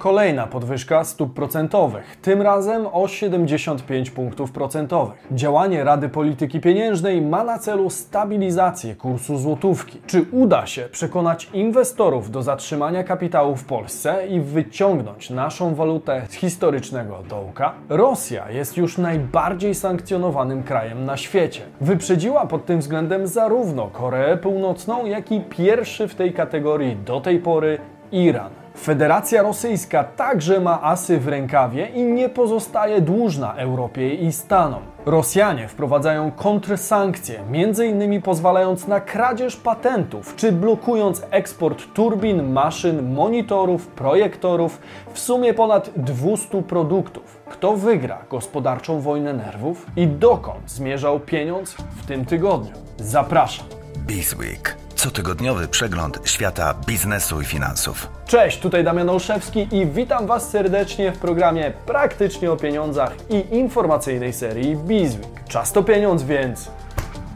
Kolejna podwyżka stóp procentowych, tym razem o 75 punktów procentowych. Działanie Rady Polityki Pieniężnej ma na celu stabilizację kursu złotówki. Czy uda się przekonać inwestorów do zatrzymania kapitału w Polsce i wyciągnąć naszą walutę z historycznego dołka? Rosja jest już najbardziej sankcjonowanym krajem na świecie. Wyprzedziła pod tym względem zarówno Koreę Północną, jak i pierwszy w tej kategorii do tej pory Iran. Federacja Rosyjska także ma asy w rękawie i nie pozostaje dłużna Europie i Stanom. Rosjanie wprowadzają kontrsankcje, m.in. pozwalając na kradzież patentów czy blokując eksport turbin, maszyn, monitorów, projektorów, w sumie ponad 200 produktów. Kto wygra gospodarczą wojnę nerwów i dokąd zmierzał pieniądz w tym tygodniu? Zapraszam. Bizweek. Cotygodniowy przegląd świata biznesu i finansów. Cześć, tutaj Damian Olszewski i witam Was serdecznie w programie Praktycznie o pieniądzach i informacyjnej serii Bizweek. Czas to pieniądz, więc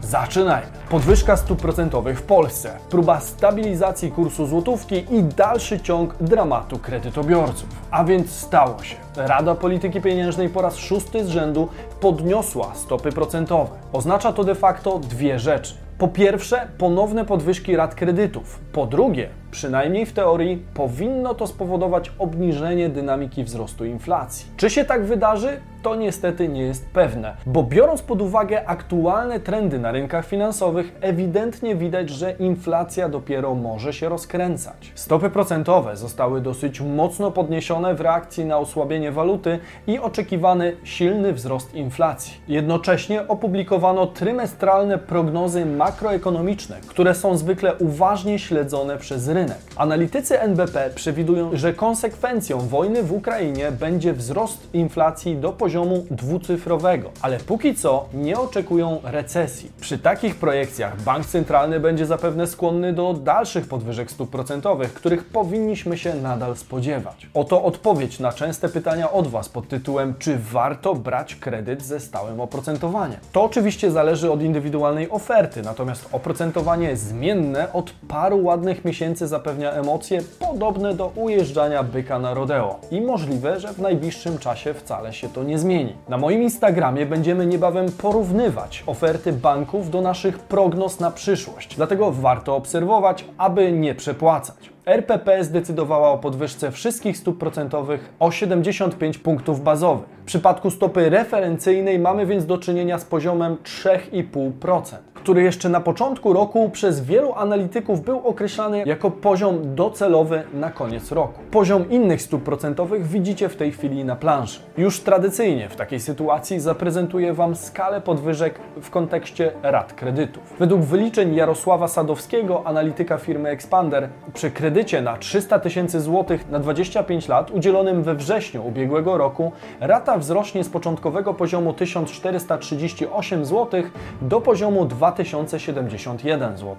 zaczynajmy. Podwyżka stóp procentowych w Polsce, próba stabilizacji kursu złotówki i dalszy ciąg dramatu kredytobiorców. A więc stało się. Rada Polityki Pieniężnej po raz szósty z rzędu podniosła stopy procentowe. Oznacza to de facto dwie rzeczy. Po pierwsze, ponowne podwyżki rat kredytów. Po drugie, przynajmniej w teorii, powinno to spowodować obniżenie dynamiki wzrostu inflacji. Czy się tak wydarzy? To niestety nie jest pewne, bo biorąc pod uwagę aktualne trendy na rynkach finansowych, ewidentnie widać, że inflacja dopiero może się rozkręcać. Stopy procentowe zostały dosyć mocno podniesione w reakcji na osłabienie waluty i oczekiwany silny wzrost inflacji. Jednocześnie opublikowano trymestralne prognozy makroekonomiczne, które są zwykle uważnie śledzone przez rynek. Analitycy NBP przewidują, że konsekwencją wojny w Ukrainie będzie wzrost inflacji do poziomu dwucyfrowego, ale póki co nie oczekują recesji. Przy takich projekcjach bank centralny będzie zapewne skłonny do dalszych podwyżek stóp procentowych, których powinniśmy się nadal spodziewać. Oto odpowiedź na częste pytania od Was pod tytułem czy warto brać kredyt ze stałym oprocentowaniem. To oczywiście zależy od indywidualnej oferty, natomiast oprocentowanie zmienne od paru ładnych miesięcy zapewnia emocje podobne do ujeżdżania byka na rodeo i możliwe, że w najbliższym czasie wcale się to nie zmieni. Na moim Instagramie będziemy niebawem porównywać oferty banków do naszych prognoz na przyszłość, dlatego warto obserwować, aby nie przepłacać. RPP zdecydowała o podwyżce wszystkich stóp procentowych o 75 punktów bazowych. W przypadku stopy referencyjnej mamy więc do czynienia z poziomem 3,5% który jeszcze na początku roku przez wielu analityków był określany jako poziom docelowy na koniec roku. Poziom innych stóp procentowych widzicie w tej chwili na planszy. Już tradycyjnie w takiej sytuacji zaprezentuję Wam skalę podwyżek w kontekście rat kredytów. Według wyliczeń Jarosława Sadowskiego, analityka firmy Expander, przy kredycie na 300 tysięcy złotych na 25 lat udzielonym we wrześniu ubiegłego roku, rata wzrośnie z początkowego poziomu 1438 zł do poziomu 2000 2071 zł.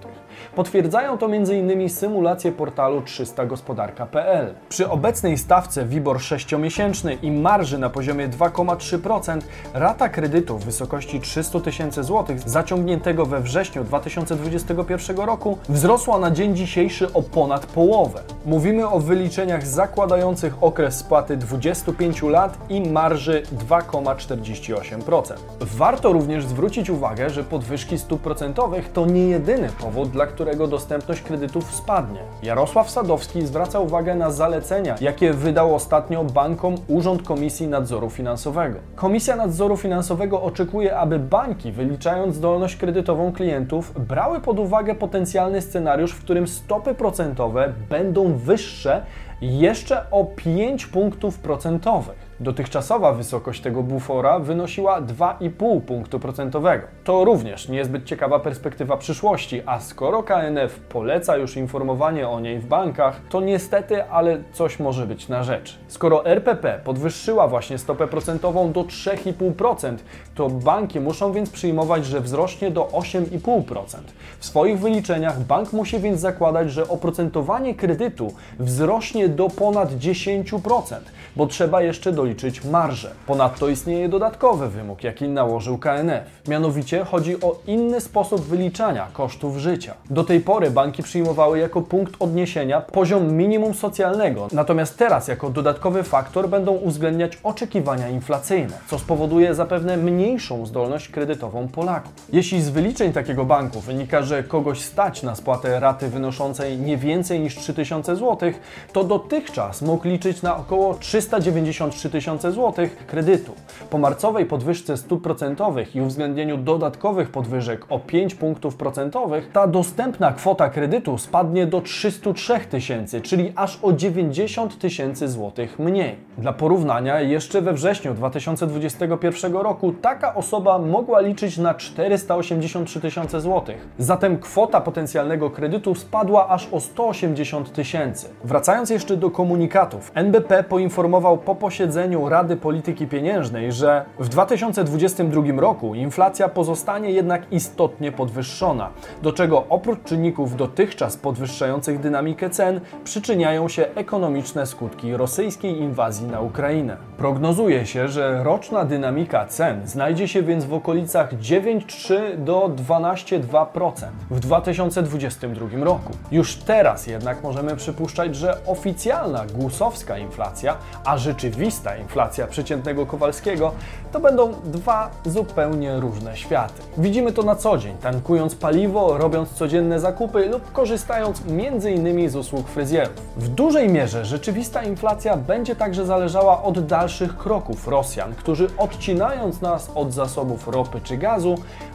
Potwierdzają to m.in. symulacje portalu 300gospodarka.pl. Przy obecnej stawce WIBOR 6-miesięczny i marży na poziomie 2,3% rata kredytu w wysokości 300 tysięcy złotych zaciągniętego we wrześniu 2021 roku wzrosła na dzień dzisiejszy o ponad połowę. Mówimy o wyliczeniach zakładających okres spłaty 25 lat i marży 2,48%. Warto również zwrócić uwagę, że podwyżki stóp procentowych to nie jedyny powód, dla którego dostępność kredytów spadnie. Jarosław Sadowski zwraca uwagę na zalecenia, jakie wydał ostatnio bankom Urząd Komisji Nadzoru Finansowego. Komisja Nadzoru Finansowego oczekuje, aby banki, wyliczając zdolność kredytową klientów, brały pod uwagę potencjalny scenariusz, w którym stopy procentowe będą wyższe jeszcze o 5 punktów procentowych. Dotychczasowa wysokość tego bufora wynosiła 2,5 punktu procentowego. To również niezbyt ciekawa perspektywa przyszłości, a skoro KNF poleca już informowanie o niej w bankach, to niestety, ale coś może być na rzecz. Skoro RPP podwyższyła właśnie stopę procentową do 3,5%, to banki muszą więc przyjmować, że wzrośnie do 8,5%. W swoich wyliczeniach bank musi więc zakładać, że oprocentowanie kredytu wzrośnie do ponad 10%, bo trzeba jeszcze do doliczyć marżę. Ponadto istnieje dodatkowy wymóg, jaki nałożył KNF. Mianowicie chodzi o inny sposób wyliczania kosztów życia. Do tej pory banki przyjmowały jako punkt odniesienia poziom minimum socjalnego, natomiast teraz jako dodatkowy faktor będą uwzględniać oczekiwania inflacyjne, co spowoduje zapewne mniejszą zdolność kredytową Polaków. Jeśli z wyliczeń takiego banku wynika, że kogoś stać na spłatę raty wynoszącej nie więcej niż 3000 zł, to dotychczas mógł liczyć na około 393 tysiące złotych kredytu. Po marcowej podwyżce stóp procentowych i uwzględnieniu dodatkowych podwyżek o 5 punktów procentowych, ta dostępna kwota kredytu spadnie do 303 tysięcy, czyli aż o 90 tysięcy złotych mniej. Dla porównania, jeszcze we wrześniu 2021 roku taka osoba mogła liczyć na 483 tysiące złotych. Zatem kwota potencjalnego kredytu spadła aż o 180 tysięcy. Wracając jeszcze do komunikatów, NBP poinformował po posiedzeniu Rady Polityki Pieniężnej, że w 2022 roku inflacja pozostanie jednak istotnie podwyższona, do czego oprócz czynników dotychczas podwyższających dynamikę cen przyczyniają się ekonomiczne skutki rosyjskiej inwazji na Ukrainę. Prognozuje się, że roczna dynamika cen znajdzie się więc w okolicach 9,3 do 12,2% w 2022 roku. Już teraz jednak możemy przypuszczać, że oficjalna głosowska inflacja, a rzeczywista inflacja przeciętnego Kowalskiego to będą dwa zupełnie różne światy. Widzimy to na co dzień, tankując paliwo, robiąc codzienne zakupy lub korzystając m.in. z usług fryzjerów. W dużej mierze rzeczywista inflacja będzie także zależała od dalszych kroków Rosjan, którzy odcinając nas od zasobów ropy czy gazu,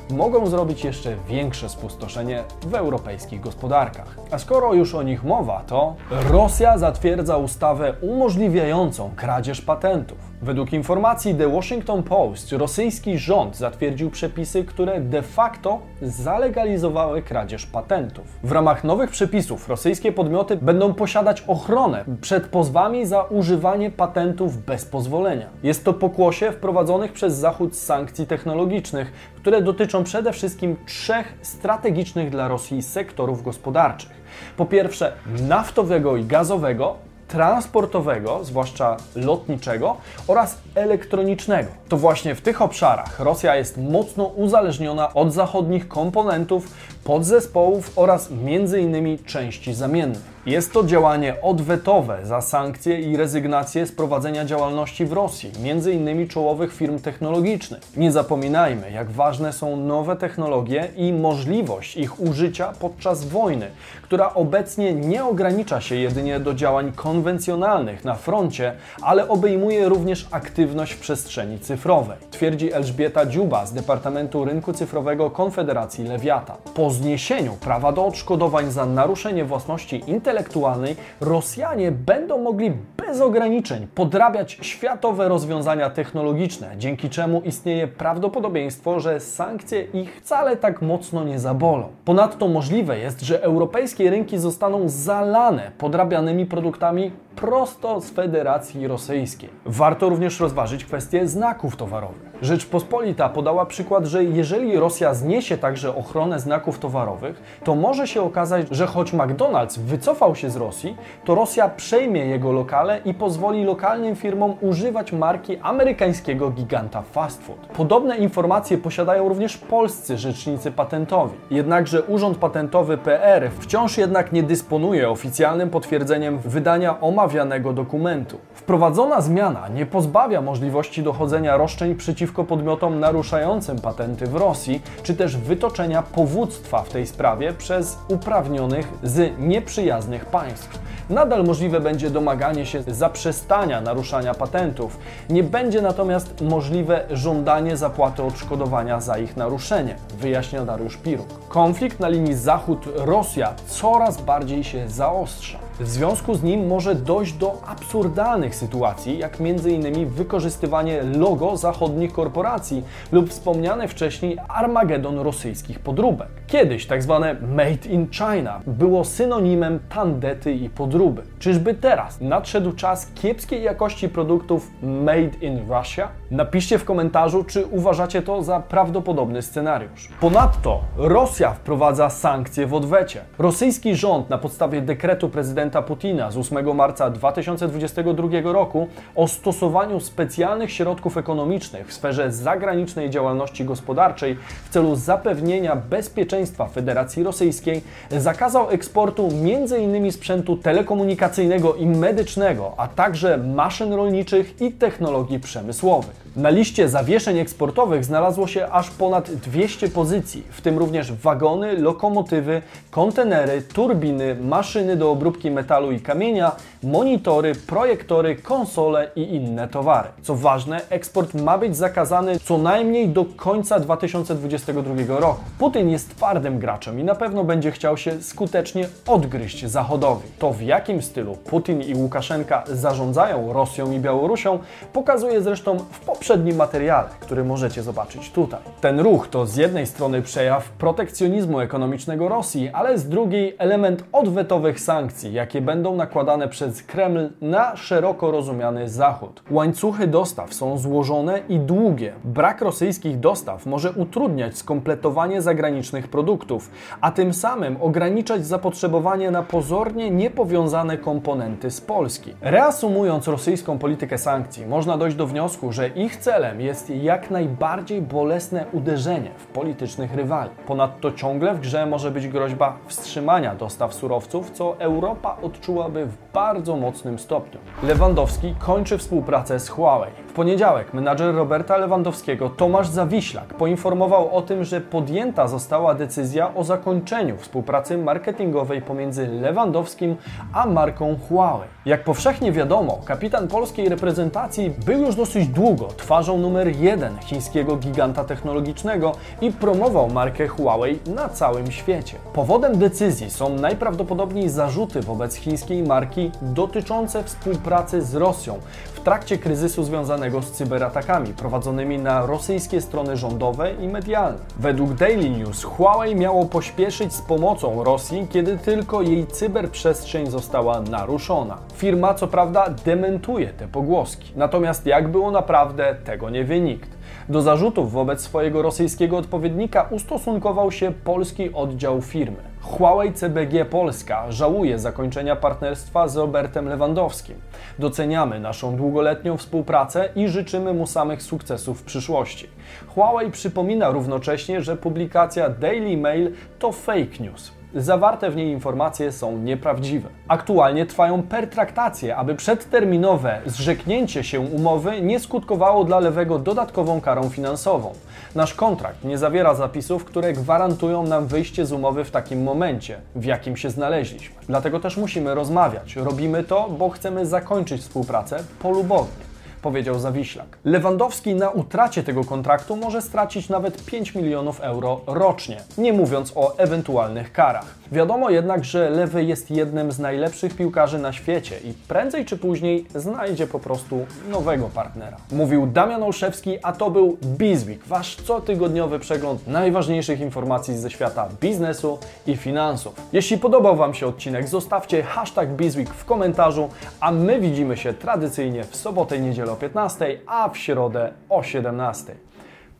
mogą zrobić jeszcze większe spustoszenie w europejskich gospodarkach. A skoro już o nich mowa, to Rosja zatwierdza ustawę umożliwiającą kradzież patentów. Według informacji The Washington Post rosyjski rząd zatwierdził przepisy, które de facto zalegalizowały kradzież patentów. W ramach nowych przepisów rosyjskie podmioty będą posiadać ochronę przed pozwami za używanie patentów bez pozwolenia. Jest to pokłosie wprowadzonych przez Zachód sankcji technologicznych, które dotyczą przede wszystkim trzech strategicznych dla Rosji sektorów gospodarczych. Po pierwsze, naftowego i gazowego, transportowego, zwłaszcza lotniczego oraz elektronicznego. To właśnie w tych obszarach Rosja jest mocno uzależniona od zachodnich komponentów, podzespołów oraz m.in. części zamiennych. Jest to działanie odwetowe za sankcje i rezygnację z prowadzenia działalności w Rosji, m.in. czołowych firm technologicznych. Nie zapominajmy, jak ważne są nowe technologie i możliwość ich użycia podczas wojny, która obecnie nie ogranicza się jedynie do działań konwencjonalnych na froncie, ale obejmuje również aktywność w przestrzeni cyfrowej, twierdzi Elżbieta Dziuba z Departamentu Rynku Cyfrowego Konfederacji Lewiata. Po zniesieniu prawa do odszkodowań za naruszenie własności intelektualnej Rosjanie będą mogli bez ograniczeń podrabiać światowe rozwiązania technologiczne, dzięki czemu istnieje prawdopodobieństwo, że sankcje ich wcale tak mocno nie zabolą. Ponadto możliwe jest, że europejskie rynki zostaną zalane podrabianymi produktami prosto z Federacji Rosyjskiej. Warto również rozważyć kwestię znaków towarowych. Rzeczpospolita podała przykład, że jeżeli Rosja zniesie także ochronę znaków towarowych, to może się okazać, że choć McDonald's wycofał się z Rosji, to Rosja przejmie jego lokale i pozwoli lokalnym firmom używać marki amerykańskiego giganta fast food. Podobne informacje posiadają również polscy rzecznicy patentowi. Jednakże Urząd Patentowy PR wciąż jednak nie dysponuje oficjalnym potwierdzeniem wydania omawianego dokumentu. Wprowadzona zmiana nie pozbawia możliwości dochodzenia roszczeń przeciwko podmiotom naruszającym patenty w Rosji, czy też wytoczenia powództwa w tej sprawie przez uprawnionych z nieprzyjaznych państw. Nadal możliwe będzie domaganie się zaprzestania naruszania patentów. Nie będzie natomiast możliwe żądanie zapłaty odszkodowania za ich naruszenie, wyjaśnia Dariusz Piruk. Konflikt na linii Zachód-Rosja coraz bardziej się zaostrza. W związku z nim może dojść do absurdalnych sytuacji, jak m.in. wykorzystywanie logo zachodnich korporacji lub wspomniane wcześniej Armagedon rosyjskich podróbek. Kiedyś tak zwane Made in China było synonimem tandety i podróby. Czyżby teraz nadszedł czas kiepskiej jakości produktów Made in Russia? Napiszcie w komentarzu, czy uważacie to za prawdopodobny scenariusz. Ponadto Rosja wprowadza sankcje w odwecie. Rosyjski rząd na podstawie dekretu prezydenta Putina z 8 marca 2022 roku o stosowaniu specjalnych środków ekonomicznych w sferze zagranicznej działalności gospodarczej w celu zapewnienia bezpieczeństwa Federacji Rosyjskiej zakazał eksportu m.in. sprzętu telekomunikacyjnego i medycznego, a także maszyn rolniczych i technologii przemysłowych. Na liście zawieszeń eksportowych znalazło się aż ponad 200 pozycji, w tym również wagony, lokomotywy, kontenery, turbiny, maszyny do obróbki metalu i kamienia, monitory, projektory, konsole i inne towary. Co ważne, eksport ma być zakazany co najmniej do końca 2022 roku. Putin jest twardym graczem i na pewno będzie chciał się skutecznie odgryźć Zachodowi. To w jakim stylu Putin i Łukaszenka zarządzają Rosją i Białorusią pokazuje zresztą w poprzednim materiale, który możecie zobaczyć tutaj. Ten ruch to z jednej strony przejaw protekcjonizmu ekonomicznego Rosji, ale z drugiej element odwetowych sankcji, jakie będą nakładane przez Kreml na szeroko rozumiany Zachód. Łańcuchy dostaw są złożone i długie. Brak rosyjskich dostaw może utrudniać skompletowanie zagranicznych produktów, a tym samym ograniczać zapotrzebowanie na pozornie niepowiązane komponenty z Polski. Reasumując rosyjską politykę sankcji, można dojść do wniosku, że ich celem jest jak najbardziej bolesne uderzenie w politycznych rywali. Ponadto ciągle w grze może być groźba wstrzymania dostaw surowców, co Europa odczułaby w bardzo mocnym stopniu. Lewandowski kończy współpracę z Huawei. W poniedziałek menadżer Roberta Lewandowskiego Tomasz Zawiślak poinformował o tym, że podjęta została decyzja o zakończeniu współpracy marketingowej pomiędzy Lewandowskim a marką Huawei. Jak powszechnie wiadomo, kapitan polskiej reprezentacji był już dosyć długo twarzą numer jeden chińskiego giganta technologicznego i promował markę Huawei na całym świecie. Powodem decyzji są najprawdopodobniej zarzuty wobec chińskiej marki dotyczące współpracy z Rosją w trakcie kryzysu związanego z cyberatakami prowadzonymi na rosyjskie strony rządowe i medialne. Według Daily News Huawei miało pośpieszyć z pomocą Rosji, kiedy tylko jej cyberprzestrzeń została naruszona. Firma co prawda dementuje te pogłoski, natomiast jak było naprawdę, tego nie wie nikt. Do zarzutów wobec swojego rosyjskiego odpowiednika ustosunkował się polski oddział firmy. Huawei CBG Polska żałuje zakończenia partnerstwa z Robertem Lewandowskim. Doceniamy naszą długoletnią współpracę i życzymy mu samych sukcesów w przyszłości. Huawei przypomina równocześnie, że publikacja Daily Mail to fake news. Zawarte w niej informacje są nieprawdziwe. Aktualnie trwają pertraktacje, aby przedterminowe zrzeknięcie się umowy nie skutkowało dla lewego dodatkową karą finansową. Nasz kontrakt nie zawiera zapisów, które gwarantują nam wyjście z umowy w takim momencie, w jakim się znaleźliśmy. Dlatego też musimy rozmawiać. Robimy to, bo chcemy zakończyć współpracę polubownie powiedział Zawiślak. Lewandowski na utracie tego kontraktu może stracić nawet 5 milionów euro rocznie, nie mówiąc o ewentualnych karach. Wiadomo jednak, że Lewy jest jednym z najlepszych piłkarzy na świecie i prędzej czy później znajdzie po prostu nowego partnera. Mówił Damian Olszewski, a to był Bizweek, wasz cotygodniowy przegląd najważniejszych informacji ze świata biznesu i finansów. Jeśli podobał Wam się odcinek, zostawcie hashtag Bizweek w komentarzu, a my widzimy się tradycyjnie w sobotę i o 15, a w środę o 17.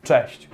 Cześć!